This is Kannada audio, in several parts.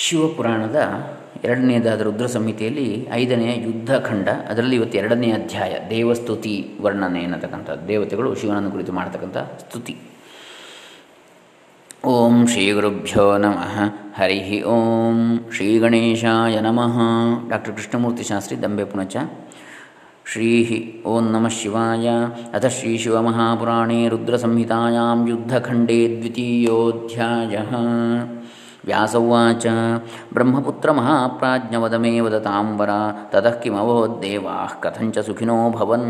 ಶಿವಪುರಾಣದ ಎರಡನೆಯದಾದ ರುದ್ರ ಸಂಹಿತೆಯಲ್ಲಿ ಐದನೆಯ ಯುದ್ಧಖಂಡ, ಅದರಲ್ಲಿ ಇವತ್ತು ಎರಡನೇ ಅಧ್ಯಾಯ, ದೇವಸ್ತುತಿ ವರ್ಣನೆ ಅನ್ನತಕ್ಕಂಥ ದೇವತೆಗಳು ಶಿವನನ್ನು ಕುರಿತು ಮಾಡತಕ್ಕಂಥ ಸ್ತುತಿ. ಓಂ ಶ್ರೀ ಗುರುಭ್ಯೋ ನಮಃ. ಹರಿ ಓಂ ಶ್ರೀ ಗಣೇಶಾಯ ನಮಃ. ಡಾಕ್ಟರ್ ಕೃಷ್ಣಮೂರ್ತಿ ಶಾಸ್ತ್ರಿ ದಂಬೆ ಪುನಚ ಶ್ರೀ ಓಂ ನಮಃ ಶಿವಾಯ. ಅಥ ಶ್ರೀ ಶಿವಮಹಾಪುರಾಣೇ ರುದ್ರಸಂಹಿತಾಯಾಂ ಯುದ್ಧಖಂಡೇ ದ್ವಿತೀಯೋಧ್ಯಾಯ. ವ್ಯಾಸೌವಾಚ. ಬ್ರಹ್ಮಪುತ್ರ ಮಹಾಪ್ರಾಜ್ಞವದ ಮೇ ವದತಾಂಬರ. ತತಃ ಕಿಮವೋದ್ದೇವಾ ಕಥಂಚ ಸುಖಿನೋ ಭವನ್.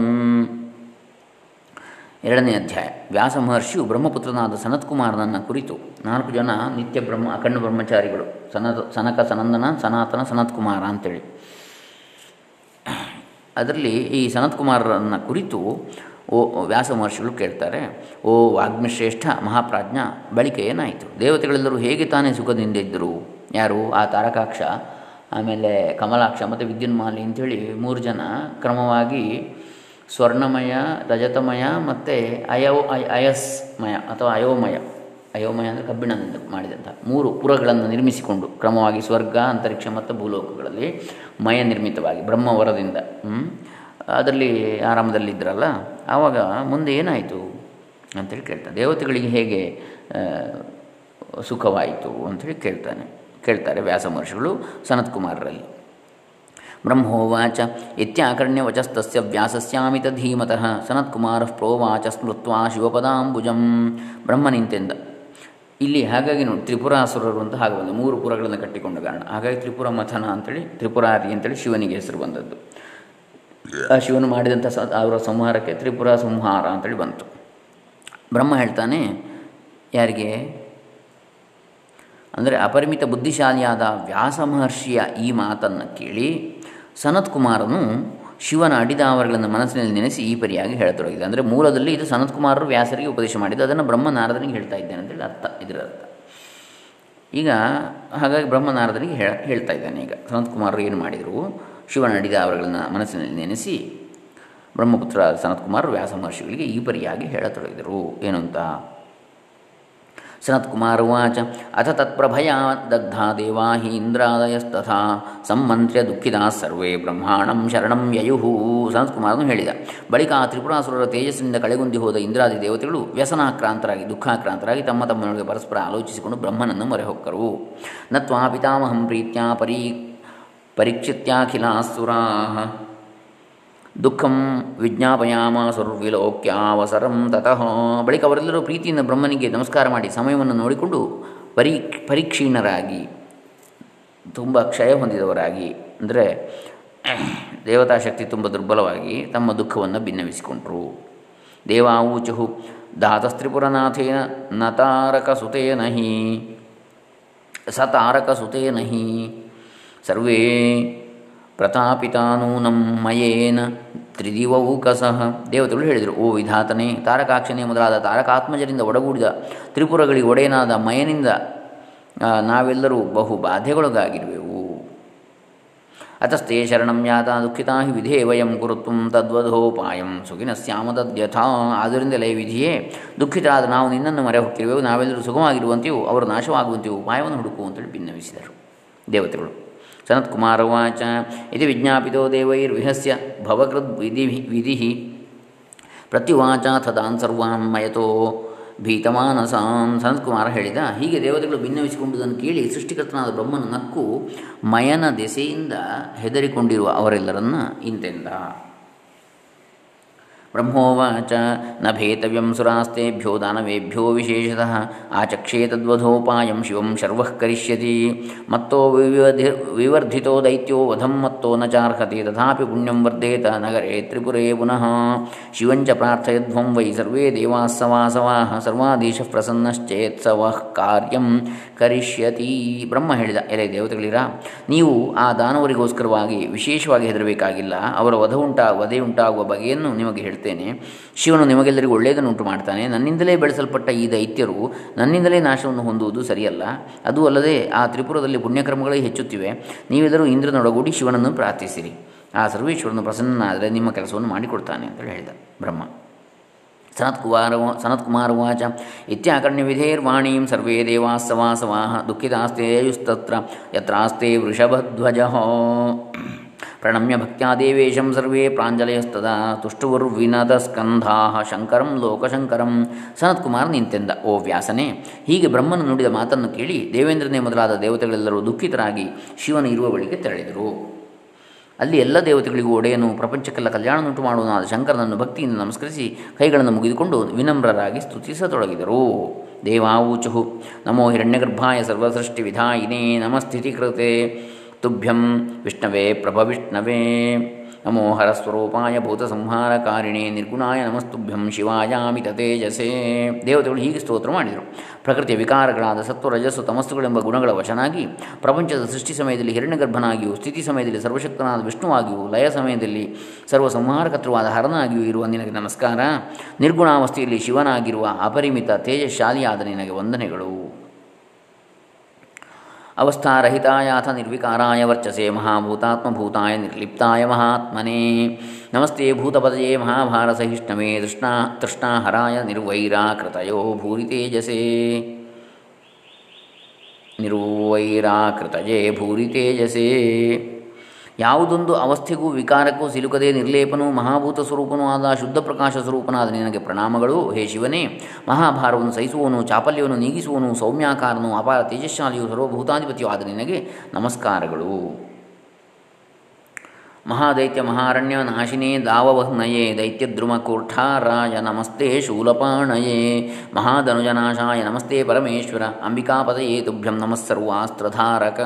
ಎರಡನೇ ಅಧ್ಯಾಯ. ವ್ಯಾಸ ಮಹರ್ಷಿಯು ಬ್ರಹ್ಮಪುತ್ರನಾದ ಸನತ್ಕುಮಾರನನ್ನು ಕುರಿತು ನಾಲ್ಕು ಜನ ನಿತ್ಯ ಬ್ರಹ್ಮ, ಅಖಂಡ ಬ್ರಹ್ಮಚಾರಿಗಳು ಸನತ ಸನಕ ಸನಂದನ, ಸನಾತನ ಸನತ್ಕುಮಾರ ಅಂತೇಳಿ. ಅದರಲ್ಲಿ ಈ ಸನತ್ಕುಮಾರರನ್ನು ಕುರಿತು ಓ ವ್ಯಾಸ ಮಹರ್ಷಿಗಳು ಕೇಳ್ತಾರೆ, ಓ, ವಾಗ್ಮಿಶ್ರೇಷ್ಠ ಮಹಾಪ್ರಾಜ್ಞ, ಬಳಿಕೆ ಏನಾಯಿತು? ದೇವತೆಗಳೆಲ್ಲರೂ ಹೇಗೆ ತಾನೇ ಸುಖದಿಂದ ಇದ್ದರು? ಯಾರು? ಆ ತಾರಕಾಕ್ಷ, ಆಮೇಲೆ ಕಮಲಾಕ್ಷ ಮತ್ತು ವಿದ್ಯುನ್ಮಾಲಿ ಅಂಥೇಳಿ ಮೂರು ಜನ ಕ್ರಮವಾಗಿ ಸ್ವರ್ಣಮಯ, ರಜತಮಯ ಮತ್ತು ಅಯೋ ಅಯಸ್ಮಯ ಅಥವಾ ಅಯೋಮಯ ಅಯೋಮಯ ಅಂದರೆ ಕಬ್ಬಿಣದಿಂದ ಮಾಡಿದಂಥ ಮೂರು ಪುರಗಳನ್ನು ನಿರ್ಮಿಸಿಕೊಂಡು ಕ್ರಮವಾಗಿ ಸ್ವರ್ಗ, ಅಂತರಿಕ್ಷ ಮತ್ತು ಭೂಲೋಕಗಳಲ್ಲಿ ಮಯ ನಿರ್ಮಿತವಾಗಿ ಬ್ರಹ್ಮವರದಿಂದ ಅದರಲ್ಲಿ ಆರಾಮದಲ್ಲಿದ್ದರಲ್ಲ ಆವಾಗ ಮುಂದೆ ಏನಾಯಿತು ಅಂತೇಳಿ ಕೇಳ್ತಾನೆ. ದೇವತೆಗಳಿಗೆ ಹೇಗೆ ಸುಖವಾಯಿತು ಅಂಥೇಳಿ ಕೇಳ್ತಾನೆ. ಕೇಳ್ತಾರೆ ವ್ಯಾಸ ಮಹರ್ಷಿಗಳು ಸನತ್ಕುಮಾರರಲ್ಲಿ. ಬ್ರಹ್ಮೋವಾಚ ಇತ್ಯಾಕರ್ಣ್ಯ ವಚಸ್ತಸ್ಯ ವ್ಯಾಸಸ್ಯಾಮಿತ ಧೀಮತಃ ಸನತ್ಕುಮಾರ ಪ್ರೋವಾಚ ಸ್ಮೃತ್ವಾ ಶಿವಪದಾಂಬುಜಂ. ಬ್ರಹ್ಮನಿಂತೆಂದ. ಇಲ್ಲಿ ಹಾಗಾಗಿ ನೋಡಿ, ತ್ರಿಪುರಾಸುರರು ಅಂತ ಹಾಗೆ ಬಂದು ಮೂರು ಪುರಗಳನ್ನು ಕಟ್ಟಿಕೊಂಡ ಕಾರಣ. ಹಾಗಾಗಿ ತ್ರಿಪುರ ಮಥನ ಅಂತೇಳಿ, ತ್ರಿಪುರಾರಿ ಅಂತೇಳಿ ಶಿವನಿಗೆ ಹೆಸರು ಬಂದದ್ದು. ಶಿವನು ಮಾಡಿದಂಥ ಸ, ಅವರ ಸಂಹಾರಕ್ಕೆ ತ್ರಿಪುರ ಸಂಹಾರ ಅಂತೇಳಿ ಬಂತು. ಬ್ರಹ್ಮ ಹೇಳ್ತಾನೆ, ಯಾರಿಗೆ? ಅಂದರೆ ಅಪರಿಮಿತ ಬುದ್ಧಿಶಾಲಿಯಾದ ವ್ಯಾಸ ಮಹರ್ಷಿಯ ಈ ಮಾತನ್ನು ಕೇಳಿ ಸನತ್ ಕುಮಾರನು ಶಿವನ ಅಡಿದಾವರಗಳನ್ನು ಮನಸ್ಸಿನಲ್ಲಿ ನೆನೆಸಿ ಈ ಪರಿಯಾಗಿ ಹೇಳತೊಡಗಿದೆ. ಅಂದರೆ ಮೂಲದಲ್ಲಿ ಇದು ಸನತ್ ಕುಮಾರರು ವ್ಯಾಸರಿಗೆ ಉಪದೇಶ ಮಾಡಿದ್ದು, ಅದನ್ನು ಬ್ರಹ್ಮನಾರದನಿಗೆ ಹೇಳ್ತಾ ಇದ್ದೇನೆ ಅಂತೇಳಿ ಅರ್ಥ, ಇದರ ಅರ್ಥ. ಈಗ ಹಾಗಾಗಿ ಬ್ರಹ್ಮನಾರದನಿಗೆ ಹೇಳ, ಹೇಳ್ತಾ ಇದ್ದಾನೆ ಈಗ. ಸನತ್ಕುಮಾರರು ಏನು ಮಾಡಿದರು? ಶಿವನ ಅವರುಗಳನ್ನು ಮನಸ್ಸಿನಲ್ಲಿ ನೆನೆಸಿ ಬ್ರಹ್ಮಪುತ್ರ ಸನತ್ಕುಮಾರ್ ವ್ಯಾಸ ಮಹರ್ಷಿಗಳಿಗೆ ಈ ಪರಿಯಾಗಿ ಹೇಳತೊಡಗಿದರು. ಏನು ಅಂತ ಉಚ ಅಥ ತತ್ಪ್ರಭಯ ದಗ್ಧ ದೇವಾ ಹಿ ಇಂದ್ರಾದಯಸ್ತಥಾ ಸಂಮಂತ್ರ್ಯ ದುಃಖಿತಾ ಸರ್ವೇ ಬ್ರಹ್ಮಾಣಂ ಶರಣಂ ಯಯುಹು ಸನತ್ಕುಮಾರನು ಹೇಳಿದ. ಬಳಿಕ ಆ ತ್ರಿಪುರಾಸುರರ ತೇಜಸ್ಸಿನಿಂದ ಕಳೆಗುಂದಿ ಹೋದ ಇಂದ್ರಾದಿ ದೇವತೆಗಳು ವ್ಯಸನಾಕ್ರಾಂತರಾಗಿ, ದುಃಖಾಕ್ರಾಂತರಾಗಿ ತಮ್ಮ ತಮ್ಮನೊಳಗೆ ಪರಸ್ಪರ ಆಲೋಚಿಸಿಕೊಂಡು ಬ್ರಹ್ಮನನ್ನು ಮೊರೆಹೊಕ್ಕರು ನತ್ವಾ ಪಿತಾಮಹಂ ಪ್ರೀತ್ಯಾ ಪರೀ ಪರೀಕ್ಷಿತ್ಯಾಖಿಲಾಸುರಾ ದುಃಖಂ ವಿಜ್ಞಾಪಯಾಮ ಸರ್ವಿಲೋಕ್ಯಾವಸರಂ ತತಃ ಬಳಿಕ ಅವರೆಲ್ಲರೂ ಪ್ರೀತಿಯಿಂದ ಬ್ರಹ್ಮನಿಗೆ ನಮಸ್ಕಾರ ಮಾಡಿ ಸಮಯವನ್ನು ನೋಡಿಕೊಂಡು ಪರೀ, ಪರೀಕ್ಷೀಣರಾಗಿ, ತುಂಬ ಕ್ಷಯ ಹೊಂದಿದವರಾಗಿ, ಅಂದರೆ ದೇವತಾಶಕ್ತಿ ತುಂಬ ದುರ್ಬಲವಾಗಿ ತಮ್ಮ ದುಃಖವನ್ನು ಭಿನ್ನವಿಸಿಕೊಂಡರು ದೇವಾವೂಚು ದಾತಸ್ತ್ರಿಪುರನಾಥೇನ ನತಾರಕ ತಾರಕಸುತೇನ ಹಿ ಸ ತಾರಕಸುತೇನ ಹಿ ಸರ್ವೇ ಪ್ರತಾಪಿತಾನೂನಂ ಮಯೇನ ತ್ರಿದಿವೌಕಸಃ. ದೇವತೆಗಳು ಹೇಳಿದರು, ಓ ವಿಧಾತನೇ, ತಾರಕಾಕ್ಷನೇ ಮೊದಲಾದ ತಾರಕಾತ್ಮಜರಿಂದ ಒಡಗೂಡಿದ ತ್ರಿಪುರಗಳಿಗೆ ಒಡೆಯನಾದ ಮಯನಿಂದ ನಾವೆಲ್ಲರೂ ಬಹು ಬಾಧೆಗೊಳಗಾಗಿರುವೆವು. ಅತಸ್ತೇ ಶರಣಂ ಯಾತ ದುಃಖಿತಾ ಹಿ ವಿಧೇ ವಯಂ ಕುರುತ್ವ ತದ್ವಧೋಪಾಯಂ. ಸುಖಿನ ಸ್ಯಾಮದದ್ಯಥಾ ಆದ್ದರಿಂದಲೇ ವಿಧಿಯೇ ದುಃಖಿತರಾದ ನಾವು ನಿನ್ನನ್ನು ಮರೆ ಹೋಗ್ತಿರುವೆವು ನಾವೆಲ್ಲರೂ ಸುಖವಾಗಿರುವಂತೆಯೂ ಅವರು ನಾಶವಾಗುವಂತೆಯೂ ಉಪಾಯವನ್ನು ಹುಡುಕುವಂತೇಳಿ ಭಿನ್ನವಿಸಿದರು. ದೇವತೆಗಳು ಸನತ್ಕುಮಾರವಾಚ ಇದು ವಿಜ್ಞಾಪಿತೋ ದೇವೈರ್ವಿಹಸ್ಯ ಭವಕೃದ್ ವಿಧಿ ವಿಧಿ ಪ್ರತ್ಯುವಾಚ ತದಾನ್ ಸರ್ವಾನ್ ಮಯತೋ ಭೀತಮಾನಸಾನ್ ಸನತ್ಕುಮಾರ ಹೇಳಿದ, ಹೀಗೆ ದೇವತೆಗಳು ಭಿನ್ನವಿಸಿಕೊಂಡುದನ್ನು ಕೇಳಿ ಸೃಷ್ಟಿಕರ್ತನಾದ ಬ್ರಹ್ಮನ ನಕ್ಕು ಮಯನ ದೆಸೆಯಿಂದ ಹೆದರಿಕೊಂಡಿರುವ ಅವರೆಲ್ಲರನ್ನ ಇಂತೆಂದ. ಬ್ರಹ್ಮೋವಾಚ ನ ಭೇತವ್ಯಂ ಸುರಾಸ್ತೆಭ್ಯೋ ದಾನವೇಭ್ಯೋ ವಿಶೇಷತಃ ಆಚಕ್ಷೇ ತದ್ವಧೋಪಾಯಂ ಶಿವಂ ಶರ್ವಃ ಕರಿಷ್ಯತಿ ಮತ್ತೋ ವಿವಧಿ ವಿವರ್ಧಿತೋ ದೈತ್ಯೋ ವಧಂ ಮತ್ತೋ ನ ಚಾರ್ಹತಿ ತಥಾಪಿ ಪುಣ್ಯಂ ವರ್ಧೇತ ನಗರೆ ತ್ರಿಪುರೇ ಪುನಃ ಶಿವಂಚ ಪ್ರಾರ್ಥಯಧ್ವಂ ವೈ ಸರ್ವೇ ದೇವಾಃ ಸವಾಸವಾಃ ಸರ್ವಾಧೀಶ ಪ್ರಸನ್ನಶ್ಚೇತ್ಸವಃ ಕಾರ್ಯಂ ಕರಿಷ್ಯತಿ ಬ್ರಹ್ಮ ಹೇಳಿದ ಎಲೆ ದೇವತೆಗಳಿರಾ, ನೀವು ಆ ದಾನವರಿಗೋಸ್ಕರವಾಗಿ, ವಿಶೇಷವಾಗಿ ಹೆದರಬೇಕಾಗಿಲ್ಲ. ಅವರ ವಧ ಉಂಟಾ ವಧೆ ಉಂಟಾಗುವ ಬಗೆಯನ್ನು ನಿಮಗೆ ಹೇಳ್ತೇನೆ. ಶಿವನು ನಿಮಗೆಲ್ಲರಿಗೂ ಒಳ್ಳೆಯದನ್ನು ಉಂಟು ಮಾಡ್ತಾನೆ ನನ್ನಿಂದಲೇ ಬೆಳೆಸಲ್ಪಟ್ಟ ಈ ದೈತ್ಯರು ನನ್ನಿಂದಲೇ ನಾಶವನ್ನು ಹೊಂದುವುದು ಸರಿಯಲ್ಲ. ಅದು ಅಲ್ಲದೆ ಆ ತ್ರಿಪುರದಲ್ಲಿ ಪುಣ್ಯಕ್ರಮಗಳೇ ಹೆಚ್ಚುತ್ತಿವೆ. ನೀವೆಲ್ಲರೂ ಇಂದ್ರನೊಡಗೂಡಿ ಶಿವನನ್ನು ಪ್ರಾರ್ಥಿಸಿರಿ. ಆ ಸರ್ವೇಶ್ವರನು ಪ್ರಸನ್ನನಾದರೆ ನಿಮ್ಮ ಕೆಲಸವನ್ನು ಮಾಡಿಕೊಡ್ತಾನೆ ಅಂತೇಳಿ ಹೇಳಿದ ಬ್ರಹ್ಮ. ಸನತ್ಕುಮಾರ ಸನತ್ಕುಮಾರ ಉವಾಚ ಇತ್ಯಾಕರ್ಣ್ಯವಿಧೇರ್ವಾಣೀಂ ಸರ್ವೇ ದೇವಾಸ್ತವಾಸವಾಹ ದುಃಖಿತಾಸ್ತೇಯುಸ್ತತ್ರ ಯತ್ರಾಸ್ತೆ ವೃಷಭಧ್ವಜ. ಪ್ರಣಮ್ಯ ಭಕ್ತ್ಯಾದೇವೇಶಂ ಸರ್ವೇ ಪ್ರಾಂಜಲಯಸ್ತದಾ ತುಷ್ಟುರ್ವಿನದಸ್ಕಂಧಾ ಶಂಕರಂ ಲೋಕಶಂಕರಂ ಸನತ್ಕುಮಾರ್ ನಿಂತೆಂದ, ಓ ವ್ಯಾಸನೇ, ಹೀಗೆ ಬ್ರಹ್ಮನು ನುಡಿದ ಮಾತನ್ನು ಕೇಳಿ ದೇವೇಂದ್ರನೇ ಮೊದಲಾದ ದೇವತೆಗಳೆಲ್ಲರೂ ದುಃಖಿತರಾಗಿ ಶಿವನ ಇರುವ ಬಳಿಗೆ ತೆರಳಿದರು. ಅಲ್ಲಿ ಎಲ್ಲ ದೇವತೆಗಳಿಗೂ ಒಡೆಯನು, ಪ್ರಪಂಚಕ್ಕೆಲ್ಲ ಕಲ್ಯಾಣನುಂಟು ಮಾಡುವನಾದ ಶಂಕರನನ್ನು ಭಕ್ತಿಯಿಂದ ನಮಸ್ಕರಿಸಿ ಕೈಗಳನ್ನು ಮುಗಿದುಕೊಂಡು ವಿನಮ್ರರಾಗಿ ಸ್ತುತಿಸತೊಡಗಿದರು. ದೇವಾವೂಚು ನಮೋ ಹಿರಣ್ಯಗರ್ಭಾಯ ಸರ್ವಸೃಷ್ಟಿ ವಿಧಾಯಿನೇ ನಮಸ್ಥಿತಿಕೃತೆ ತುಭ್ಯಂ ವಿಷ್ಣವೇ ಪ್ರಭವಿಷ್ಣವೇ ನಮೋ ಹರಸ್ವರೂಪಾಯ ಭೂತಸಂಹಾರಕಾರಿಣೇ ನಿರ್ಗುಣಾಯ ನಮಸ್ತುಭ್ಯಂ ಶಿವಾಯಾಮಿತ ತೇಜಸೇ ದೇವತೆಗಳು ಹೀಗೆ ಸ್ತೋತ್ರ ಮಾಡಿದರು. ಪ್ರಕೃತಿಯ ವಿಕಾರಗಳಾದ ಸತ್ವ ರಜಸ್ಸು ತಮಸ್ಸುಗಳೆಂಬ ಗುಣಗಳ ವಶನಾಗಿ, ಪ್ರಪಂಚದ ಸೃಷ್ಟಿ ಸಮಯದಲ್ಲಿ ಹಿರಣ್ಯಗರ್ಭನಾಗಿಯೂ, ಸ್ಥಿತಿ ಸಮಯದಲ್ಲಿ ಸರ್ವಶಕ್ತನಾದ ವಿಷ್ಣುವಾಗಿಯೂ, ಲಯ ಸಮಯದಲ್ಲಿ ಸರ್ವ ಸಂಹಾರಕತ್ವವಾದ ಹರನಾಗಿಯೂ ಇರುವ ನಿನಗೆ ನಮಸ್ಕಾರ. ನಿರ್ಗುಣಾವಸ್ಥೆಯಲ್ಲಿ ಶಿವನಾಗಿರುವ ಅಪರಿಮಿತ ತೇಜಶಾಲಿಯಾದ ನಿನಗೆ ವಂದನೆಗಳು. अवस्थारहिताय निर्विकाराय वर्चसे महाभूतात्मभूताय निर्लिप्ताय महात्मने। नमस्ते भूतपदये महाभारसहिष्णवे तृष्णा तृष्णाहराय निर्वैराकृतयो भूरितेजसे। निर्वैराकृतये भूरितेजसे। ಯಾವುದೊಂದು ಅವಸ್ಥೆಗೂ ವಿಕಾರಕ್ಕೂ ಸಿಲುಕದೆ ನಿರ್ಲೇಪನೂ ಮಹಾಭೂತ ಸ್ವರೂಪನೂ ಆದ ಶುದ್ಧ ಪ್ರಕಾಶ ಸ್ವರೂಪನಾದ ನಿನಗೆ ಪ್ರಣಾಮಗಳು. ಹೇ ಶಿವನೇ, ಮಹಾಭಾರವನ್ನು ಸಹಿಸುವನು ಚಾಪಲ್ಯವನ್ನು ನೀಗಿಸುವನು ಸೌಮ್ಯಾಕಾರನು, ಅಪಾರ ತೇಜಸ್ಶಾಲಿಯು ಸರ್ವಭೂತಾಧಿಪತಿಯು ಆದ ನಿನಗೆ ನಮಸ್ಕಾರಗಳು. ಮಹಾದೈತ್ಯ ಮಹಾರಣ್ಯ ನಾಶಿನೇ ದಾವವಹ್ನಯೇ ದೈತ್ಯದ್ರುಮಕೂರ್ಠಾರಾಯ ನಮಸ್ತೆ ಶೂಲಪಾಣಯೇ ಮಹಾಧನುಜನಾಶಾಯ ನಮಸ್ತೆ ಪರಮೇಶ್ವರ, ಅಂಬಿಕಾಪದಯೇ ತುಭ್ಯಂ ನಮಸ್ಸರ್ವಾಸ್ತ್ರಧಾರಕ.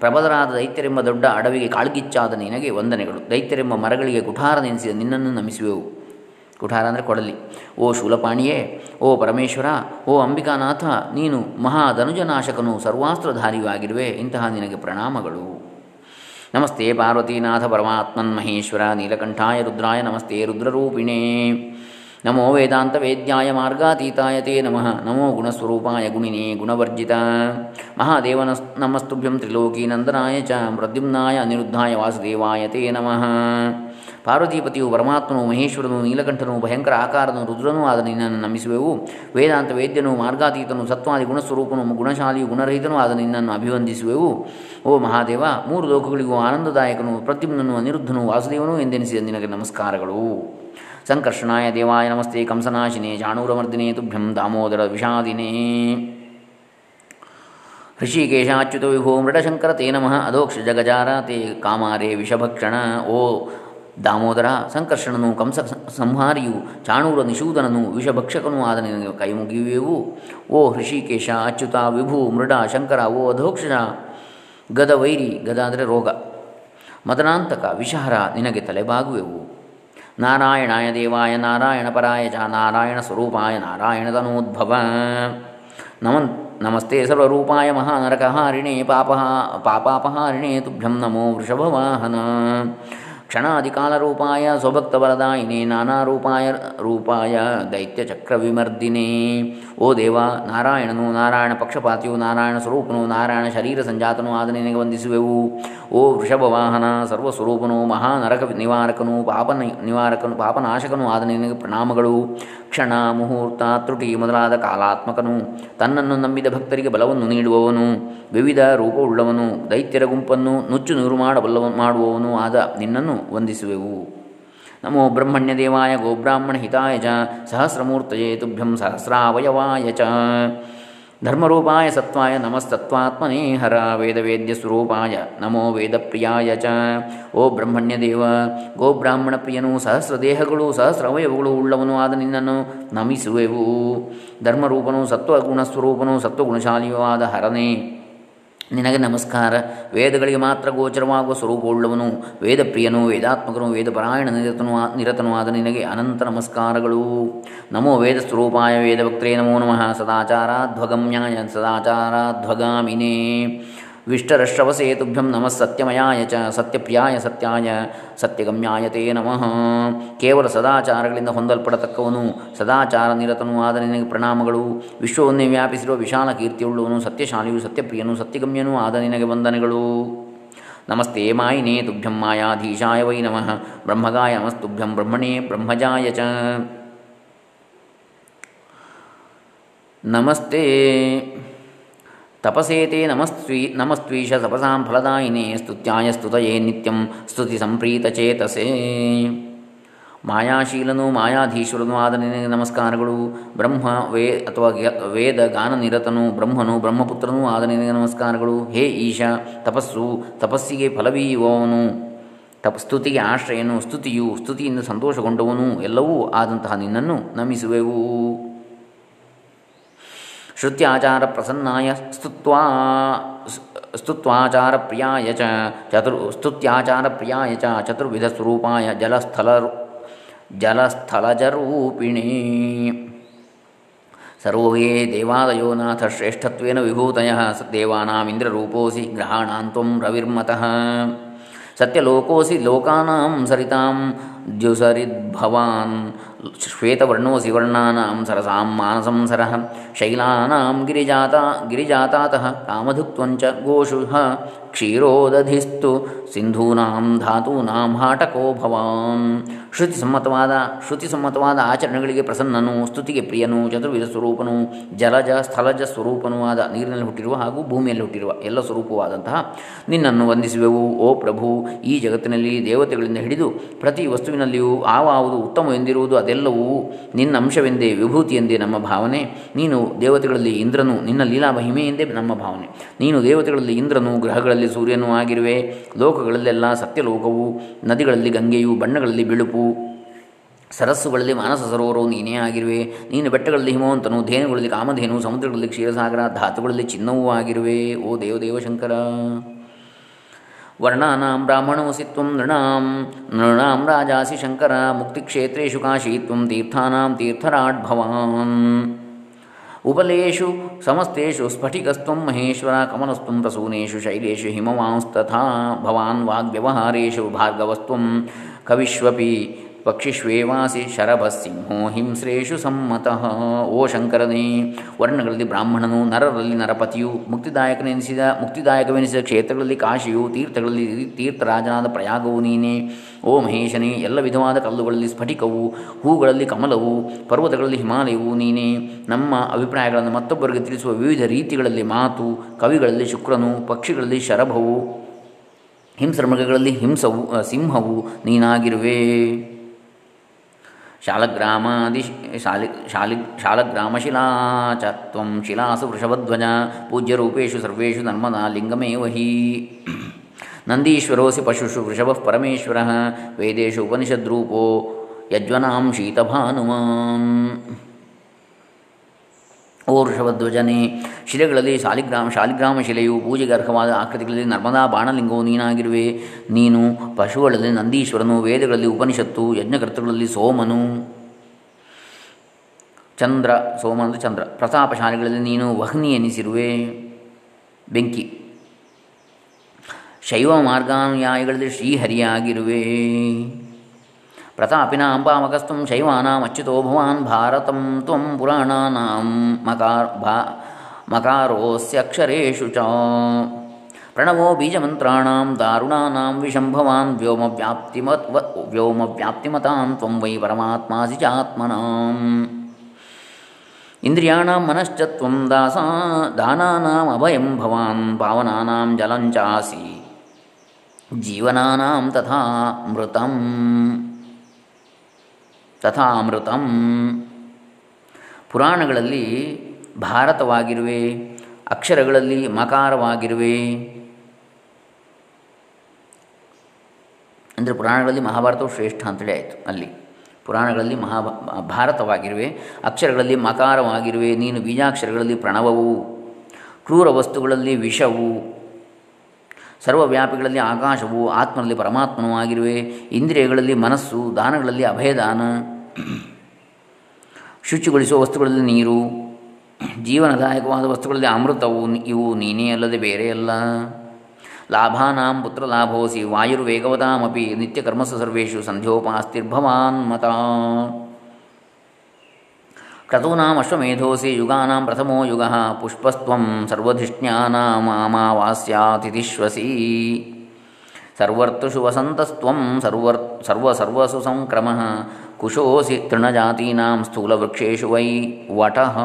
ಪ್ರಬಲರಾದ ದೈತ್ಯರೆಂಬ ದೊಡ್ಡ ಅಡವಿಗೆ ಕಾಳ್ಗಿಚ್ಚಾದ ನಿನಗೆ ವಂದನೆಗಳು. ದೈತ್ಯರೆಂಬ ಮರಗಳಿಗೆ ಕುಠಾರ ನೆನೆಸಿದ ನಿನ್ನನ್ನು ನಮಿಸುವೆವು. ಕುಠಾರ ಅಂದರೆ ಕೊಡಲಿ. ಓ ಶೂಲಪಾಣಿಯೇ, ಓ ಪರಮೇಶ್ವರ, ಓ ಅಂಬಿಕಾನಾಥ, ನೀನು ಮಹಾಧನುಜನಾಶಕನು ಸರ್ವಾಸ್ತ್ರಧಾರಿಯೂ ಆಗಿರುವೆ. ಇಂತಹ ನಿನಗೆ ಪ್ರಣಾಮಗಳು. ನಮಸ್ತೆ ಪಾರ್ವತೀನಾಥ ಪರಮಾತ್ಮನ್ ಮಹೇಶ್ವರ ನೀಲಕಂಠಾಯ ರುದ್ರಾಯ ನಮಸ್ತೆ ರುದ್ರರೂಪಿಣೇ ನಮೋ ವೇದಾಂತ ವೇದ್ಯಾಯ ಮಾರ್ಗಾತೀತಾಯ ತೇ ನಮಃ ನಮೋ ಗುಣಸ್ವರೂಪಾಯ ಗುಣಿನೇ ಗುಣವರ್ಜಿತ ಮಹಾದೇವನ ನಮಸ್ತುಭ್ಯಂ ತ್ರಿಲೋಕೀನಂದನಾಯ ಚ ಪ್ರದ್ಯುಮ್ನಾಯ ಅನಿರುದ್ಧಾಯ ವಾಸುದೇವಾಯ ತೇ ನಮಃ ಪಾರ್ವತೀಪತಿಯು ಪರಮಾತ್ಮನು, ಮಹೇಶ್ವರನು, ನೀಲಕಂಠನು, ಭಯಂಕರ ಆಕಾರನು, ರುದ್ರನೂ ಆದ ನಿನ್ನನ್ನು ನಮಿಸುವೆವು ವೇದಾಂತ ವೇದ್ಯನು, ಮಾರ್ಗಾತೀತನು, ಸತ್ವಾದಿ ಗುಣಸ್ವರೂಪನು ಗುಣಶಾಲಿಯು ಗುಣರಹಿತನೂ ಆದ ನಿನ್ನನ್ನು ಅಭಿವಂದಿಸುವೆವು. ಓ ಮಹಾದೇವ, ಮೂರು ಲೋಕಗಳಿಗೂ ಆನಂದದಾಯಕನು, ಪ್ರತಿಮ್ನನು, ಅನಿರುದ್ಧನು, ವಾಸುದೇವನು ಎಂದೆನಿಸಿದ ನಿನಗೆ ನಮಸ್ಕಾರಗಳು. ಸಂಕರ್ಷಣಾಯ ದೇವಾಯ ನಮಸ್ತೆ, ಕಂಸನಾಶಿನೇ ಜಾಣೂರಮರ್ದಿನೇ ತುಭ್ಯಂ ದಾಮೋದರ ವಿಷಾದಿನೇ. ಋಷಿಕೇಶಾಚ್ಯುತ ವಿಭೋ ಮೃಡಶಂಕರ ತೇ ನಮಃ, ಅಧೋಕ್ಷ ಜಗಜಾರ ತೇ ಕಾಮಾರೇ ವಿಷಭಕ್ಷಣ. ಓ ದಾಮೋದರ ಸಂಕರ್ಷಣನು ಕಂಸ ಸಂಹಾರಿಯು ಚಾಣೂರ ನಿಷೂದನನು ವಿಷಭಕ್ಷಕನೂ ಆದ ನಿನಗೆ ಕೈ ಮುಗಿಯುವೆವು. ಓ ಹೃಷಿಕೇಶ, ಅಚ್ಯುತ, ವಿಭು, ಮೃಡ, ಶಂಕರ, ಓ ಅಧೋಕ್ಷ ಗದ ವೈರಿ ಗದ ಅಂದರೆ ರೋಗ. ಮದನಾಂತಕ ವಿಷಹರ ನಿನಗೆ ತಲೆಬಾಗುವೆವು. ನಾರಾಯಣಾಯ ದೇವಾಯ, ನಾರಾಯಣ ಪರಾಯ ಚ ನಾರಾಯಣ ಸ್ವರೂಪಾಯ ನಾರಾಯಣದನೋದ್ಭವ ನಮನ್, ನಮಸ್ತೆ ಸರ್ವರೂಪಾಯ ಮಹಾನರಕಹಾರಿಣೇ ಪಾಪ ಪಾಪಾಪಹಾರಿಣೇ ತುಭ್ಯಂ ನಮೋ ವೃಷಭವಾಹನ. ಕ್ಷಣಾಧಿಕಾಲರೂಪಾಯ ಸ್ವಭಕ್ತವರದಾಯಿನೇ ನಾನಾ ರೂಪಾಯ ದೈತ್ಯಚಕ್ರವಿಮರ್ದಿನೇ. ಓ ದೇವ, ನಾರಾಯಣನು ನಾರಾಯಣ ಪಕ್ಷಪಾತಿಯು ನಾರಾಯಣ ಸ್ವರೂಪನು ನಾರಾಯಣ ಶರೀರ ಸಂಜಾತನು ಆದ ನಿನಗೆ ವಂದಿಸುವೆವು. ಓ ವೃಷಭವಾಹನ ಸರ್ವಸ್ವರೂಪನು ಮಹಾನರಕ ನಿವಾರಕನು ಪಾಪ ನಿವಾರಕನು ಪಾಪನಾಶಕನು ಆದ ನಿನಗೆ ಪ್ರಣಾಮಗಳು. ಕ್ಷಣ ಮುಹೂರ್ತ ತ್ರುಟಿ ಮೊದಲಾದ ಕಾಲಾತ್ಮಕನು ತನ್ನನ್ನು ನಂಬಿದ ಭಕ್ತರಿಗೆ ಬಲವನ್ನು ನೀಡುವವನು. ವಿವಿಧ ರೂಪವುಳ್ಳವನು ದೈತ್ಯರ ಗುಂಪನ್ನು ನುಚ್ಚು ನೂರು ಮಾಡಬಲ್ಲವ ಮಾಡುವವನು ಆದ ನಿನ್ನನ್ನು ವಂದಿಸುವೆವು. ನಮೋ ಬ್ರಹ್ಮಣ್ಯ ದೇವಾಯ ಗೋಬ್ರಾಹ್ಮಣ ಹಿತಾಯ ಚ ಸಹಸ್ರಮೂರ್ತಯೇ ತುಭ್ಯಂ ಸಹಸ್ರಾವಯವಾಯ ಚ. ಧರ್ಮರೂಪಾಯ ಸತ್ವಾಯ ನಮಸ್ತತ್ವಾತ್ಮನೇ ಹರ ವೇದವೇದ್ಯಸ್ವರೂಪಾಯ ನಮೋ ವೇದಪ್ರಿಯಾಯ ಚ. ಓ ಬ್ರಹ್ಮಣ್ಯದೇವ ಗೋಬ್ರಾಹ್ಮಣ ಪ್ರಿಯನು ಸಹಸ್ರ ದೇಹಗಳು ಸಹಸ್ರ ಅವಯವಗಳು ಉಳ್ಳವನು ಆದ ನಿನ್ನನ್ನು ನಮಿಸುವೆವು. ಧರ್ಮರೂಪನು, ಸತ್ವಗುಣಸ್ವರೂಪನು, ಸತ್ವಗುಣಶಾಲಿಯೂ ಆದ ಹರನೇ. ನಿನಗೆ ನಮಸ್ಕಾರ. ವೇದಗಳಿಗೆ ಮಾತ್ರ ಗೋಚರವಾಗುವ ಸ್ವರೂಪವುಳ್ಳವನು, ವೇದಪ್ರಿಯನು, ವೇದಾತ್ಮಕನು, ವೇದಪರಾಯಣ ನಿರತನು ನಿರತನು ಆದ ನಿನಗೆ ಅನಂತ ನಮಸ್ಕಾರಗಳು. ನಮೋ ವೇದ ಸ್ವರೂಪಾಯ ವೇದಭಕ್ತೇ ನಮೋ ನಮಃ. ಸದಾಚಾರಾಧ್ವಗಮ್ಯಾಯ ಸದಾಚಾರಾಧ್ವಗಾಮಿನೇ. ವಿಷ್ಟರಶ್ರವಸೇ ತುಭ್ಯಂ ನಮಃ ಸತ್ಯಮಯಾಯ ಚ, ಸತ್ಯಪ್ರಿಯಾಯ ಸತ್ಯಾಯ, ಸತ್ಯಗಮ್ಯಾಯ ತೇ ನಮಃ. ಕೇವಲ ಸದಾಚಾರಗಳಿಂದ ಹೊಂದಲ್ಪಡತಕ್ಕವನು, ಸದಾಚಾರ ನಿರತನೂ ಆದ ನಿನಗೆ ಪ್ರಣಾಮಗಳು. ವಿಶ್ವವನ್ನೇ ವ್ಯಾಪಿಸಿರುವ ವಿಶಾಲ ಕೀರ್ತಿಯುಳ್ಳವನು, ಸತ್ಯಶಾಲಿಯು ಸತ್ಯಪ್ರಿಯನು, ಸತ್ಯಗಮ್ಯನೂ ಆದ ನಿನಗೆ ವಂದನೆಗಳು. ನಮಸ್ತೆ ಮಾಯಿನೇ ತುಭ್ಯಂ ಮಾಯಾಧೀಶಾಯ ವೈ ನಮಃ. ಬ್ರಹ್ಮಗಾಯ ನಮಸ್ತುಭ್ಯಂ ಬ್ರಹ್ಮಣೇ ಬ್ರಹ್ಮಜಾಯ ಚ. ನಮಸ್ತೆ. ತಪಸೇತೆ ನಮಸ್ತ್ವೀ ನಮಸ್ತ್ವೀಷ ತಪಸಾಂ ಫಲದಾಯಿನೇ ಸ್ತುತ್ಯಾಯ ಸ್ತುತಯೇ ನಿತ್ಯಂ ಸ್ತುತಿ ಸಂಪ್ರೀತಚೇತಸೇ ಮಾಯಾಶೀಲನು ಮಾಯಾಧೀಶ್ವರನು ಆದ ನಮಸ್ಕಾರಗಳು. ಬ್ರಹ್ಮ, ವೇ ಅಥವಾ ವೇದ ಗಾನ ನಿರತನು ಬ್ರಹ್ಮನು ಬ್ರಹ್ಮಪುತ್ರನೂ ಆದ ನಮಸ್ಕಾರಗಳು. ಹೇ ಈಶ, ತಪಸ್ಸು, ತಪಸ್ಸಿಗೆ ಫಲವೀಯುವವನು. ತಪ, ಸ್ತುತಿಗೆ ಆಶ್ರಯನು, ಸ್ತುತಿಯು, ಸ್ತುತಿಯಿಂದ ಸಂತೋಷಗೊಂಡವನು, ಎಲ್ಲವೂ ಆದಂತಹ ನಿನ್ನನ್ನು ನಮಿಸುವೆವು. श्रुत्याचारप्रसन्नाय स्तुत्वा, स्तुत्वाचारप्रियाय च चतुर्, स्तुत्याचारप्रियाय च चतुर्विधस्वरूपाय जलस्थल, जलस्थलजरूपिणी। सर्वे देवादयो नाथ श्रेष्ठत्वेन विभूतयः देवानामिन्द्ररूपोऽसि ग्रहाणां त्वं रविर्मतः। सत्यलोकोऽसि लोकानां सरितां द्युसरिद्भवान्। ದ್ಯುಸರಿದ್ಭವಾನ್ ಶ್ವೇತವರ್ಣೋಸಿ ಸರಸಾಂ ಮಾನಸಂಸರಃ ಶೈಲಾನಾಂ ಗಿರಿಜಾತ ಗಿರಿಜಾತಾತಃ ಕಾಮಧುಕ್ವಂಚ ಗೋಷು ಕ್ಷೀರೋದಧಿಸ್ತು ಸಿಂಧೂನಾಂ ಧಾತೂನಾಂ ಹಾಟಕೋ ಭವಾನ್ ಶ್ರುತಿ ಸಮ್ಮತವಾದ ಶ್ರುತಿ ಸಮ್ಮತವಾದ ಆಚರಣೆಗಳಿಗೆ ಪ್ರಸನ್ನನು, ಸ್ತುತಿಗೆ ಪ್ರಿಯನು, ಚತುರ್ವಿಧ ಸ್ವರೂಪನು, ಜಲಜ ಸ್ಥಳಜ ಸ್ವರೂಪನೂ ಆದ ನೀರಿನಲ್ಲಿ ಹುಟ್ಟಿರುವ ಹಾಗೂ ಭೂಮಿಯಲ್ಲಿ ಹುಟ್ಟಿರುವ ಎಲ್ಲ ಸ್ವರೂಪವಾದಂತಹ ನಿನ್ನನ್ನು ವಂದಿಸುವೆವು. ಓ ಪ್ರಭು, ಈ ಜಗತ್ತಿನಲ್ಲಿ ದೇವತೆಗಳಿಂದ ಹಿಡಿದು ಪ್ರತಿ ವಸ್ತುವಿನಲ್ಲಿಯೂ ಆವಾವುದು ಉತ್ತಮ ಎಂದಿರುವುದು ಅದೆಲ್ಲವೂ ನಿನ್ನ ಅಂಶವೆಂದೇ, ವಿಭೂತಿ ಎಂದೇ ನಮ್ಮ ಭಾವನೆ. ನೀನು ದೇವತೆಗಳಲ್ಲಿ ಇಂದ್ರನು, ನಿನ್ನ ಲೀಲಾ ಮಹಿಮೆ ಎಂದೇ ನಮ್ಮ ಭಾವನೆ. ನೀನು ದೇವತೆಗಳಲ್ಲಿ ಇಂದ್ರನು, ಗ್ರಹಗಳಲ್ಲಿ ಸೂರ್ಯನೂ ಆಗಿರುವೆ. ಲೋಕಗಳಲ್ಲೆಲ್ಲ ಸತ್ಯಲೋಕವು, ನದಿಗಳಲ್ಲಿ ಗಂಗೆಯು, ಬಣ್ಣಗಳಲ್ಲಿ ಬಿಳುಪು ಸರಸ್ಸುಗಳಲ್ಲಿ ಮಾನಸ ಸರೋವರವು ನೀನೇ ಆಗಿರುವೆ ನೀನು ಬೆಟ್ಟಗಳಲ್ಲಿ ಹಿಮವಂತನು ಧೇನುಗಳಲ್ಲಿ ಕಾಮಧೇನು ಸಮುದ್ರಗಳಲ್ಲಿ ಕ್ಷೀರಸಾಗರ ಧಾತುಗಳಲ್ಲಿ ಚಿನ್ನವೂ ಆಗಿರುವೆ ಓ ದೇವದೇವಶಂಕರ ವರ್ಣಾನಾಂ ಬ್ರಾಹ್ಮಣೋಸಿ ತ್ವಂ ನೃಣಾಂ ನೃಣಾಂ ರಾಜಾಸಿ ಶಂಕರ ಮುಕ್ತಿಕ್ಷೇತ್ರೇಷು ಕಾಶಿ ತ್ವಂ ತೀರ್ಥಾನಾಂ ತೀರ್ಥರಾಟ್ ಭವಾನ್ ಉಬಲೇಷು ಸಮಸ್ತೇಷು ಸ್ಫಟಿಕಸ್ತ್ವಂ ಮಹೇಶ್ವರ ಕಮಲಸ್ತ್ವಂ ಪ್ರಸೂನೇಷು ಶೈಲೇಷು ಹಿಮವಾಂಸ್ತಥಾ ಭವಾನ್ ವಾಗ್ವ್ಯವಹಾರೇಷು ಭಾರ್ಗವಸ್ತ್ವಂ ಕವಿಷ್ವಪಿ ಪಕ್ಷಿಷ್ವೇವಾಸಿ ಶರಭಸಿಂಹೋ ಹಿಂಸ್ರೇಷು ಸಮ್ಮತಃ. ಓ ಶಂಕರನೇ, ವರ್ಣಗಳಲ್ಲಿ ಬ್ರಾಹ್ಮಣನು, ನರರಲ್ಲಿ ನರಪತಿಯು, ಮುಕ್ತಿದಾಯಕನೆನಿಸಿದ, ಮುಕ್ತಿದಾಯಕವೆನಿಸಿದ ಕ್ಷೇತ್ರಗಳಲ್ಲಿ ಕಾಶಿಯು, ತೀರ್ಥಗಳಲ್ಲಿ ತೀರ್ಥರಾಜನಾದ ಪ್ರಯಾಗವು ನೀನೇ. ಓ ಮಹೇಶನೇ, ಎಲ್ಲ ವಿಧವಾದ ಕಲ್ಲುಗಳಲ್ಲಿ ಸ್ಫಟಿಕವು, ಹೂಗಳಲ್ಲಿ ಕಮಲವು, ಪರ್ವತಗಳಲ್ಲಿ ಹಿಮಾಲಯವು ನೀನೇ. ನಮ್ಮ ಅಭಿಪ್ರಾಯಗಳನ್ನು ಮತ್ತೊಬ್ಬರಿಗೆ ತಿಳಿಸುವ ವಿವಿಧ ರೀತಿಗಳಲ್ಲಿ ಮಾತು, ಕವಿಗಳಲ್ಲಿ ಶುಕ್ರನು, ಪಕ್ಷಿಗಳಲ್ಲಿ ಶರಭವು ಹಿಂಸಮೃಗಗಳಲ್ಲಿ ಹಿಂಸವು, ಸಿಂಹವು ನೀನಾಗಿರುವೆ. शालग्रामादि शालि शालि शालग्रामशिलाच त्वं शिलासु वृषभध्वज, पूज्यरूपेषु सर्वेषु नर्मदा लिङ्गमेव हि। नन्दीश्वरोऽसि पशुषु वृषभः परमेश्वरः, वेदेषु उपनिषद्रूपो यज्वनां शीतभानुमान्। ಶೀತಭಾನುಮಾನ್ ಓ ಋಷಭಧ್ವಜನೇ ಶಿಲೆಗಳಲ್ಲಿ ಶಾಲಿಗ್ರಾಮ ಶಾಲಿಗ್ರಾಮ ಶಿಲೆಯು ಪೂಜೆಗೆ ಅರ್ಹವಾದ ಆಕೃತಿಗಳಲ್ಲಿ ನರ್ಮದಾ ಬಾಣಲಿಂಗವು ನೀನಾಗಿರುವೆ. ನೀನು ಪಶುಗಳಲ್ಲಿ ನಂದೀಶ್ವರನು, ವೇದಗಳಲ್ಲಿ ಉಪನಿಷತ್ತು, ಯಜ್ಞಕರ್ತೃಗಳಲ್ಲಿ ಸೋಮನು. ಚಂದ್ರ ಸೋಮ ಅಂದರೆ ಚಂದ್ರ. ಪ್ರತಾಪಶಾಲಿಗಳಲ್ಲಿ ನೀನು ವಹ್ನಿ ಎನಿಸಿರುವೆ. ಬೆಂಕಿ. ಶೈವ ಮಾರ್ಗಾನುಯಾಯಿಗಳಲ್ಲಿ ಶ್ರೀಹರಿಯಾಗಿರುವೆ. ಪ್ರತಾಪಿನ ಅಂಬಾಮಕಸ್ತಂ ಶೈವಾನಾಂ ಭವಾನ್ ಭಾರತಂ ತ್ವಂ ಪುರಾಣಾನಾಂ ಮಕಾರ್ ಭಾ ಮಕಾರೋಸ್ಯಕ್ಷರೇಷು ಚ ಪ್ರಣವೋ ಬೀಜಮಂತ್ರಾಣಾಂ ದಾರುಣಾಂ ವಿಶಂಭವಾನ್ ವ್ಯೋಮವ್ಯಾಪ್ತಿಮತ್ ವ್ಯೋಮವ್ಯಾಪ್ತಿಮತಾಂ ತ್ವಂ ವೈ ಪರಮಾತ್ಮಾಸಿ ಚಾತ್ಮನಾಂ ಇಂದ್ರಿಯಾಣಾಂ ಮನಶ್ಚ ತ್ವಂ ದಾಸಾ ದಾನಾನಾಂ ಅಭಯಂ ಭವಾನ್ ಪಾವನಾನಾಂ ಜಲಂಚಾಸಿ ಜೀವನಾನಾಂ ತಥಾ ಮೃತಂ ತಥಾ ಅಮೃತಂ ಪುರಾಣಗಳಲ್ಲಿ ಭಾರತವಾಗಿರುವೆ, ಅಕ್ಷರಗಳಲ್ಲಿ ಮಕಾರವಾಗಿರುವೆ. ಅಂದರೆ ಪುರಾಣಗಳಲ್ಲಿ ಮಹಾಭಾರತವು ಶ್ರೇಷ್ಠ ಅಂತೇಳಿ ಆಯಿತು ಅಲ್ಲಿ. ಪುರಾಣಗಳಲ್ಲಿ ಮಹಾ, ಭಾರತವಾಗಿರುವೆ, ಅಕ್ಷರಗಳಲ್ಲಿ ಮಕಾರವಾಗಿರುವೆ, ನೀನು ಬೀಜಾಕ್ಷರಗಳಲ್ಲಿ ಪ್ರಣವವು, ಕ್ರೂರ ವಸ್ತುಗಳಲ್ಲಿ ವಿಷವು. ಸರ್ವವ್ಯಾಪಿಗಳಲ್ಲಿ ಆಕಾಶವು ಆತ್ಮನಲ್ಲಿ ಪರಮಾತ್ಮನೂ ಆಗಿರುವೆ, ಇಂದ್ರಿಯಗಳಲ್ಲಿ ಮನಸ್ಸು, ದಾನಗಳಲ್ಲಿ ಅಭಯದಾನ. ಶುಚಿಗೊಳಿಸುವ ವಸ್ತುಗಳಲ್ಲಿ ನೀರು, ಜೀವನದಾಯಕವಾದ ವಸ್ತುಗಳಲ್ಲಿ ಅಮೃತವು ಇವು ನೀನೇ ಅಲ್ಲದೆ ಬೇರೆಯಲ್ಲ ಲಾಭಾನಾಂ ಪುತ್ರಲಾಭೋಸಿ ವಾಯುರ್ವೇಗವತಾಮಪಿ ನಿತ್ಯಕರ್ಮಸು ಸರ್ವೇಷು ಸಂಧ್ಯೋಪಾಸ್ತಿರ್ಭವಾನ್ ಮತ क्रतूनामश्वमेधोऽसि युगा प्रथमो युग, पुष्पस्त्वं सर्वधिष्ण्यानामामावास्यातिथिष्वसि सर्वर्तुषु वसन्तस्त्वं सर्वर्, सर्वसर्वसु सङ्क्रमः कुशोऽसि तृणजातीनां स्थूलवृक्षेषु वै वटः।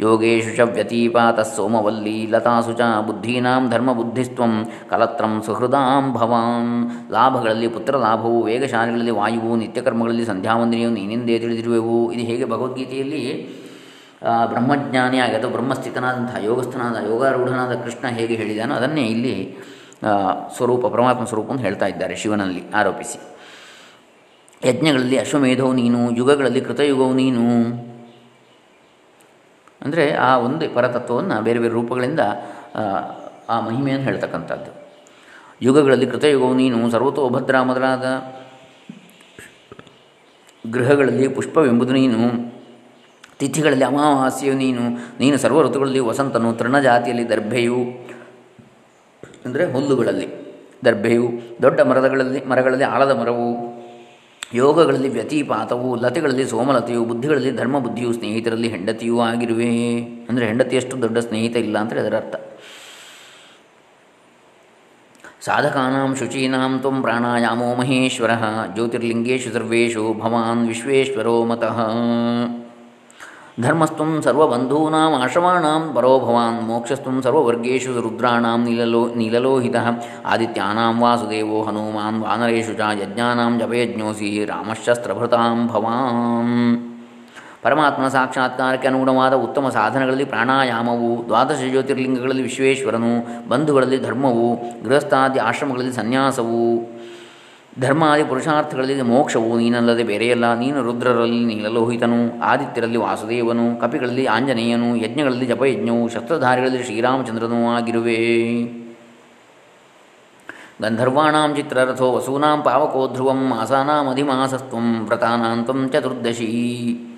ಯೋಗೇಶು ಚ ವ್ಯತೀಪಾತ ಸೋಮವಲ್ಲಿ ಲತಾಸು ಚ ಬುದ್ಧೀನಾಂ ಧರ್ಮಬುದ್ಧಿಸ್ತ್ವಂ ಕಲತ್ರಂ ಸುಹೃದಾಂ ಭವಾಂ ಲಾಭಗಳಲ್ಲಿ ಪುತ್ರ ಲಾಭವು ವೇಗಶಾಲಿಗಳಲ್ಲಿ ವಾಯುವು ನಿತ್ಯಕರ್ಮಗಳಲ್ಲಿ ಸಂಧ್ಯಾವಂದನೆಯು ನೀನಿಂದೇ ತಿಳಿದಿರುವೆವು ಇದು ಹೇಗೆ ಭಗವದ್ಗೀತೆಯಲ್ಲಿ ಬ್ರಹ್ಮಜ್ಞಾನಿಯಾಗಿ ಅಥವಾ ಬ್ರಹ್ಮಸ್ಥಿತನಾದಂಥ ಯೋಗಸ್ಥನಾದ ಯೋಗಾರೂಢನಾದ ಕೃಷ್ಣ ಹೇಗೆ ಹೇಳಿದಾನೋ ಅದನ್ನೇ ಇಲ್ಲಿ ಸ್ವರೂಪ, ಪರಮಾತ್ಮ ಸ್ವರೂಪ ಅಂತ ಹೇಳ್ತಾ ಇದ್ದಾರೆ ಶಿವನಲ್ಲಿ ಆರೋಪಿಸಿ. ಯಜ್ಞಗಳಲ್ಲಿ ಅಶ್ವಮೇಧವು ನೀನು, ಯುಗಗಳಲ್ಲಿ ಕೃತಯುಗವು ನೀನು ಅಂದರೆ ಆ ಒಂದು ಪರತತ್ವವನ್ನು ಬೇರೆ ಬೇರೆ ರೂಪಗಳಿಂದ, ಆ ಮಹಿಮೆಯನ್ನು ಹೇಳ್ತಕ್ಕಂಥದ್ದು. ಯುಗಗಳಲ್ಲಿ ಕೃತಯುಗವು ನೀನು ಸರ್ವತೋಭದ್ರ ಮೊದಲಾದ ಗೃಹಗಳಲ್ಲಿ ಪುಷ್ಪವೆಂಬುದು ನೀನು. ತಿಥಿಗಳಲ್ಲಿ ಅಮಾವಾಸ್ಯೆಯು ನೀನು. ನೀನು ಸರ್ವ ಋತುಗಳಲ್ಲಿ ವಸಂತನು, ತೃಣಜಾತಿಯಲ್ಲಿ ದರ್ಭೆಯು, ಅಂದರೆ ಹುಲ್ಲುಗಳಲ್ಲಿ ದರ್ಭೆಯು, ದೊಡ್ಡ ಮರಗಳಲ್ಲಿ ಮರಗಳಲ್ಲಿ ಆಲದ ಮರವು ಯೋಗಗಳಲ್ಲಿ ವ್ಯತಿಪಾತವು, ಲತೆಗಳಲ್ಲಿ ಸೋಮಲತೆಯು, ಬುದ್ಧಿಗಳಲ್ಲಿ ಧರ್ಮ ಬುದ್ಧಿಯು ಸ್ನೇಹಿತರಲ್ಲಿ ಹೆಂಡತಿಯೂ ಆಗಿರುವೆ. ಅಂದರೆ ಹೆಂಡತಿಯಷ್ಟು ದೊಡ್ಡ ಸ್ನೇಹಿತ ಇಲ್ಲ ಅಂದರೆ ಅದರ ಅರ್ಥ. ಸಾಧಕಾನಾಂ ಶುಚೀನಾಂ ತ್ವಂ ಪ್ರಾಣಾಯಾಮೋ ಮಹೇಶ್ವರ, ಜ್ಯೋತಿರ್ಲಿಂಗೇಶು ಸರ್ವೇಶು ಭವಾನ್ ವಿಶ್ವೇಶ್ವರೋ ಮತಃ. ಧರ್ಮಸ್ತ್ವಂ ಸರ್ವಬಂಧೂನಾಂ ಆಶ್ರಮಾಣಾಂ ಪರೋ ಭವಾನ್ ಮೋಕ್ಷಸ್ತ್ವಂ ಸರ್ವವರ್ಗೇಷು ರುದ್ರಾಣಾಂ ನೀಲಲೋ ನೀಲಲೋಹಿತ ಆದಿತ್ಯಾನಾಂ ವಾಸುದೇವೋ ಹನುಮಾನ್ ವಾನರೇಶು ಚ ಯಜ್ಞಾನಾಂ ಜಪಯಜ್ಞೋಸಿ ರಾಮಶಸ್ತ್ರಭೃತಾಂ ಭವಾನ್ ಪರಮಾತ್ಮನ ಸಾಕ್ಷಾತ್ಕಾರಕ್ಕೆ ಅನುಗುಣವಾದ ಉತ್ತಮ ಸಾಧನಗಳಲ್ಲಿ ಪ್ರಾಣಾಯಾಮವು, ದ್ವಾದಶ ಜ್ಯೋತಿರ್ಲಿಂಗಗಳಲ್ಲಿ ವಿಶ್ವೇಶ್ವರನು, ಬಂಧುಗಳಲ್ಲಿ ಧರ್ಮವು, ಗೃಹಸ್ಥಾದಿ ಆಶ್ರಮಗಳಲ್ಲಿ ಸನ್ಯಾಸವು. ಧರ್ಮಾದಿ ಪುರುಷಾರ್ಥಗಳಲ್ಲಿ ಮೋಕ್ಷವು ನೀನಲ್ಲದೆ ಬೇರೆಯಲ್ಲ. ನೀನು ರುದ್ರರಲ್ಲಿ ನೀಲಲೋಹಿತನು, ಆದಿತ್ಯರಲ್ಲಿ ವಾಸುದೇವನು, ಕಪಿಗಳಲ್ಲಿ ಆಂಜನೇಯನು, ಯಜ್ಞಗಳಲ್ಲಿ ಜಪಯಜ್ಞವು, ಶಸ್ತ್ರಧಾರಿಗಳಲ್ಲಿ ಶ್ರೀರಾಮಚಂದ್ರನೂ ಆಗಿರುವೆ. ಗಂಧರ್ವಾಂ ಚಿತ್ರರಥೋ ವಸೂನಾಂ ಪಾವಕೋ ಧ್ರುವಂ ಮಾಸಾನಾಮಧಿಮಾಸಸ್ತ್ವಂ ವ್ರತಾನಾಂತಂ ಚತುರ್ದಶಿ.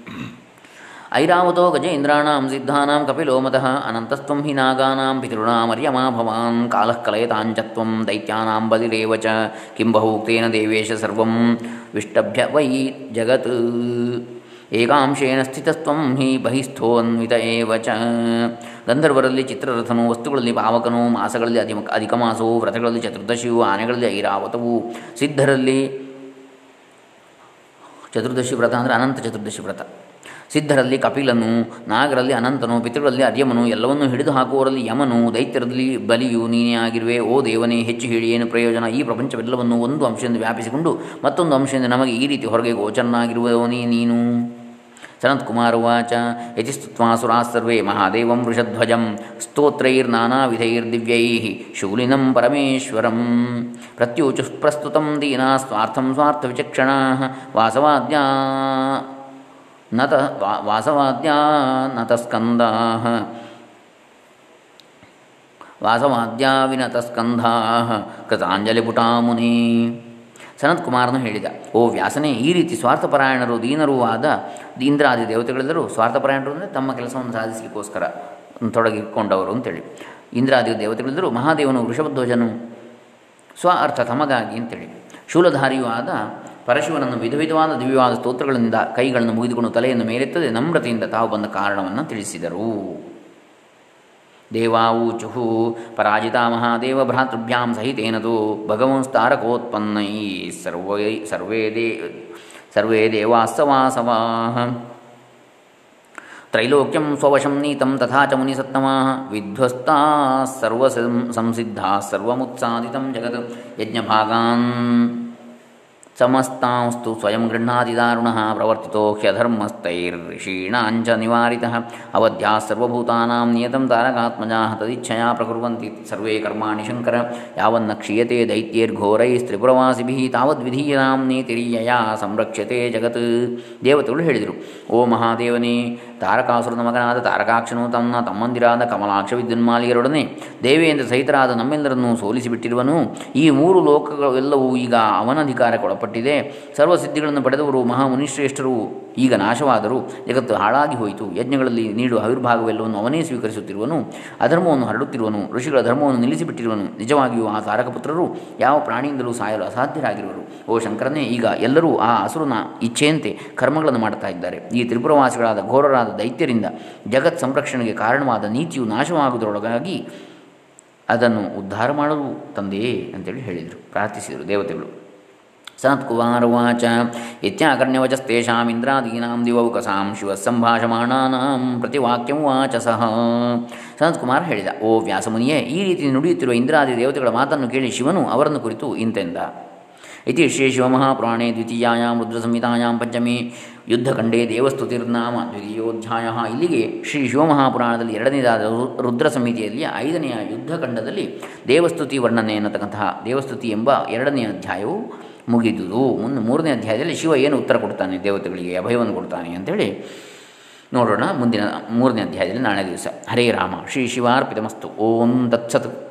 ಐರಾವತೋ ಗಜೇಂದ್ರಾಣಾಂ ಸಿದ್ಧಾನಾಂ ಕಪಿಲೋ ಮತಃ ಅನಂತಸ್ತ್ವಂ ಹಿ ನಾಗಾನಾಂ ಪಿತೃಣಾಮರ್ಯಮಾ ಭವಾನ್ ಕಾಲಃ ಕಲಯತಾಂಚತ್ವಂ ದೈತ್ಯಾನಾಂ ಬಲಿರೇವ ಚ ಕಿಂ ಬಹುಕ್ತೇನ ದೇವೇಶ ಸರ್ವಂ ವಿಷ್ಟಭ್ಯ ವೈ ಜಗತ್ ಏಕಾಂಶೇನ ಸ್ಥಿತಸ್ತ್ವಂ ಹಿ ಬಹಿಸ್ಥೋನ್ವಿತ ಏವ ಚ ಗಂಧರ್ವರಲ್ಲಿ ಚಿತ್ರರಥನು ವಸ್ತುಗಳಲ್ಲಿ ಪಾವಕನು ಮಾಸಗಳಲ್ಲಿ ಅಧಿಮ ಅಧಿಕ ಮಾಸವು ವ್ರತಗಳಲ್ಲಿ ಚತುರ್ದಶಿಯು ಆನೆಗಳಲ್ಲಿ ಐರಾವತವು ಸಿದ್ಧರಲ್ಲಿ ಚತುರ್ದಶಿ ವ್ರತ ಅಂದರೆ ಅನಂತ ಚತುರ್ದಶಿ ವ್ರತ। ಸಿದ್ಧರಲ್ಲಿ ಕಪಿಲನು, ನಾಗರಲ್ಲಿ ಅನಂತನು ಪಿತೃಗಳಲ್ಲಿ ಅರ್ಯಮನು, ಎಲ್ಲವನ್ನೂ ಹಿಡಿದು ಹಾಕುವವರಲ್ಲಿ ಯಮನು, ದೈತ್ಯರಲ್ಲಿ ಬಲಿಯು ನೀನೇ ಆಗಿರುವೆ. ಓ ದೇವನೇ, ಹೆಚ್ಚು ಹೇಳಿ, ಏನು ಪ್ರಯೋಜನ? ಈ ಪ್ರಪಂಚವೆಲ್ಲವನ್ನು ಒಂದು ಅಂಶದಿಂದ ವ್ಯಾಪಿಸಿಕೊಂಡು ಮತ್ತೊಂದು ಅಂಶದಿಂದ ನಮಗೆ ಈ ರೀತಿ ಹೊರಗೆ ಗೋಚರನಾಗಿರುವವನೇ ನೀನು. ಸನತ್ಕುಮಾರುವಾಚ ಉಚ ಸರ್ವೇ ಮಹಾದೇವಂ ವೃಷಧ್ವಜಂ ಸ್ತೋತ್ರೈರ್ನಾನಾವಿಧೈರ್ದಿವ್ಯೈ ಶೂಲಿನಂ ಪರಮೇಶ್ವರಂ. ಪ್ರತ್ಯೂಚು ಪ್ರಸ್ತುತಂ ದೀನಾ, ಸ್ವಾರ್ಥಂ ಸ್ವಾರ್ಥವಿಚಕ್ಷಣಾ, ವಾಸವಾದ್ಯಾ ನತ ವಾಸವಾದ್ಯಾ ನತಸ್ಕಂದಾ ವಾಸವಾದ್ಯಾ ವಿನತಸ್ಕಂಧ. ಕೃತಾಂಜಲಿಪುಟಾ ಮುನಿ ಸನತ್ಕುಮಾರನು ಹೇಳಿದ, ಓ ವ್ಯಾಸನೇ, ಈ ರೀತಿ ಸ್ವಾರ್ಥಪರಾಯಣರು, ದೀನರೂ ಆದ ಇಂದ್ರಾದಿ ದೇವತೆಗಳೆಲ್ಲರೂ ಸ್ವಾರ್ಥಪರಾಯಣರು ಅಂದರೆ ತಮ್ಮ ಕೆಲಸವನ್ನು ಸಾಧಿಸಲಿಕ್ಕೋಸ್ಕರ ತೊಡಗಿಕೊಂಡವರು ಅಂತೇಳಿ. ಇಂದ್ರಾದಿ ದೇವತೆಗಳೆಲ್ಲರೂ ಮಹಾದೇವನು ವೃಷಭಧ್ವಜನು ಸ್ವ ಅರ್ಥ ತಮಗಾಗಿ ಅಂತೇಳಿ. ಶೂಲಧಾರಿಯೂ ಆದ ಪರಶಿವನನ್ನು ವಿಧ ವಿಧವಾದ ದಿವ್ಯವಾದ ಸ್ತೋತ್ರಗಳಿಂದ ಕೈಗಳನ್ನು ಮುಗಿದುಕೊಂಡು ತಲೆಯನ್ನು ಮೇಲೆತ್ತದೆ ನಮ್ರತೆಯಿಂದ ತಾವು ಬಂದ ಕಾರಣವನ್ನು ತಿಳಿಸಿದರು. ದೇವಾಚುಹು ಪರಾಜಿತಾ ಮಹಾದೇವ ಭ್ರಾತೃಭ್ಯಾಂ ಸಹಿತೇನದು ಭಗವಂಸ್ತಾರಕೋತ್ಪನ್ನೈ ಸರ್ವೈ ಸರ್ವೇ ದೇ ಸರ್ವೇ ದೇವಾಸ್ತವಾಸವಾ ತ್ರೈಲೋಕ್ಯಂ ಸ್ವವಶಂ ನೀತಂ ತಥಾ ಚ ಮುನಿಸತ್ತಮಾ ವಿಧ್ವಸ್ತಾ ಸರ್ವ ಸಂಸಿದ್ಧಾ ಸರ್ವಮುತ್ಸಾದಿತಂ ಜಗತ್ ಯಜ್ಞಭಾಗಾನ್. ಸಮಸ್ತಾಂಸ್ತು ಸ್ವಯಂ ಗೃಹ್ಣಾತಿದಾರುಣಃ ಪ್ರವರ್ತಿತೋ ಹ್ಯಧರ್ಮಸ್ಥೈರ್ಷೀಣಾಂಚ ನಿವಾರಿತಃ ಅವಧ್ಯಾ ಸರ್ವಭೂತಾನಾಂ ನಿಯತಂ ತಾರಕಾತ್ಮಜಾಃ ತದಿಚ್ಛಯಾ ಪ್ರಕುರ್ವಂತಿ ಸರ್ವೇ ಕರ್ಮಾಣಿ ಶಂಕರ ಯಾವನ್ನ ಕ್ಷೀಯತೆ ದೈತ್ಯೈರ್ಘೋರೈಸ್ತ್ರಿಪುರವಾಸಿಭಿಃ ತಾವದ್ವಿಧೀಯನಾಂ ನೀತಿರಿಯಯಾ ಸಂರಕ್ಷ್ಯತೆ ಜಗತ್ ದೇವತೆಗಳು ಹೇಳಿದರು ಓ ಮಹಾದೇವನೇ ತಾರಕಾಸುರನ ಮಗನಾದ ತಾರಕಾಕ್ಷನು ತನ್ನ ತಮ್ಮಂದಿರಾದ ಕಮಲಾಕ್ಷ ವಿದ್ಯುನ್ಮಾಲಿಯರೊಡನೆ ದೇವೇಂದ್ರ ಸಹಿತರಾದ ನಮ್ಮೆಲ್ಲರನ್ನು ಸೋಲಿಸಿಬಿಟ್ಟಿರುವನು. ಈ ಮೂರು ಲೋಕಗಳೆಲ್ಲವೂ ಈಗ ಅವನಧಿಕಾರಕ್ಕೊಳಪಟ್ಟಿದೆ ಸರ್ವಸಿದ್ಧಿಗಳನ್ನು ಪಡೆದವರು ಮಹಾಮುನಿಶ್ರೇಷ್ಠರು. ಈಗ ನಾಶವಾದರೂ ಜಗತ್ತು ಹಾಳಾಗಿ ಹೋಯಿತು. ಯಜ್ಞಗಳಲ್ಲಿ ನೀಡುವ ಆವಿರ್ಭಾಗವೆಲ್ಲವನ್ನು ಅವನೇ ಸ್ವೀಕರಿಸುತ್ತಿರುವನು, ಅಧರ್ಮವನ್ನು ಹರಡುತ್ತಿರುವನು, ಋಷಿಗಳ ಧರ್ಮವನ್ನು ನಿಲ್ಲಿಸಿಬಿಟ್ಟಿರುವನು. ನಿಜವಾಗಿಯೂ ಆ ತಾರಕಪುತ್ರರು ಯಾವ ಪ್ರಾಣಿಯಿಂದಲೂ ಸಾಯಲು ಅಸಾಧ್ಯರಾಗಿರುವರು. ಓ ಶಂಕರನೇ, ಈಗ ಎಲ್ಲರೂ ಆ ಅಸುರನ ಇಚ್ಛೆಯಂತೆ ಕರ್ಮಗಳನ್ನು ಮಾಡ್ತಾ ಇದ್ದಾರೆ. ಈ ತ್ರಿಪುರವಾಸಿಗಳಾದ ಘೋರರಾದ ದೈತ್ಯರಿಂದ ಜಗತ್ ಸಂರಕ್ಷಣೆಗೆ ಕಾರಣವಾದ ನೀತಿಯು ನಾಶವಾಗುವುದರೊಳಗಾಗಿ ಅದನ್ನು ಉದ್ಧಾರ ಮಾಡಲು ತಂದೆಯೇ ಅಂತೇಳಿ ಹೇಳಿದರು. ಪ್ರಾರ್ಥಿಸಿದರು ದೇವತೆಗಳು. ಸನತ್ಕುಮಾರುವಾಚ ಇತ್ಯಾಕರ್ಣ್ಯವಚಸ್ತೇಷಾಂ ಇಂದ್ರಾದೀನಾಂ ದಿವೌಕಸಾಂ ಶಿವಸಂಭಾಷಮಾಣಾನಾಂ ಪ್ರತಿವಾಕ್ಯಂ ವಾಚ ಸಹ ಸನತ್ಕುಮಾರ್ ಹೇಳಿದ, ಓ ವ್ಯಾಸಮುನಿಯೇ, ಈ ರೀತಿ ನುಡಿಯುತ್ತಿರುವ ಇಂದ್ರಾದಿ ದೇವತೆಗಳ ಮಾತನ್ನು ಕೇಳಿ ಶಿವನು ಅವರನ್ನು ಕುರಿತು ಇಂತೆಂದ. ಇತಿ ಶ್ರೀ ಶಿವಮಹಾಪುರಾಣೇ ದ್ವಿತೀಯಾಂ ರುದ್ರಸಂಹಿತಾಯಾಂ ಪಂಚಮಿ ಯುದ್ಧಖಂಡೇ ದೇವಸ್ತುತಿರ್ನಾಮ ದ್ವಿತೀಯೋಧ್ಯಾಯ. ಇಲ್ಲಿಗೆ ಶ್ರೀ ಶಿವಮಹಾಪುರಾಣದಲ್ಲಿ ಎರಡನೇದಾದ ರುದ್ರ ಸಂಹಿತೆಯಲ್ಲಿ ಐದನೆಯ ಯುದ್ಧಖಂಡದಲ್ಲಿ ದೇವಸ್ತುತಿ ವರ್ಣನೆ ಎನ್ನತಕ್ಕಂತಹ ದೇವಸ್ತುತಿ ಎಂಬ ಎರಡನೆಯ ಅಧ್ಯಾಯವು ಮುಗಿದುದು. ಮುಂದೆ ಮೂರನೇ ಅಧ್ಯಾಯದಲ್ಲಿ ಶಿವ ಏನು ಉತ್ತರ ಕೊಡ್ತಾನೆ? ದೇವತೆಗಳಿಗೆ ಅಭಯವನ್ನು ಕೊಡ್ತಾನೆ ಅಂತೇಳಿ ನೋಡೋಣ ಮುಂದಿನ ಮೂರನೇ ಅಧ್ಯಾಯದಲ್ಲಿ ನಾಳೆ ದಿವಸ. ಹರೇ ರಾಮ. ಶ್ರೀ ಶಿವಾರ್ಪಿತಮಸ್ತು. ಓಂ ತತ್ಸತ್.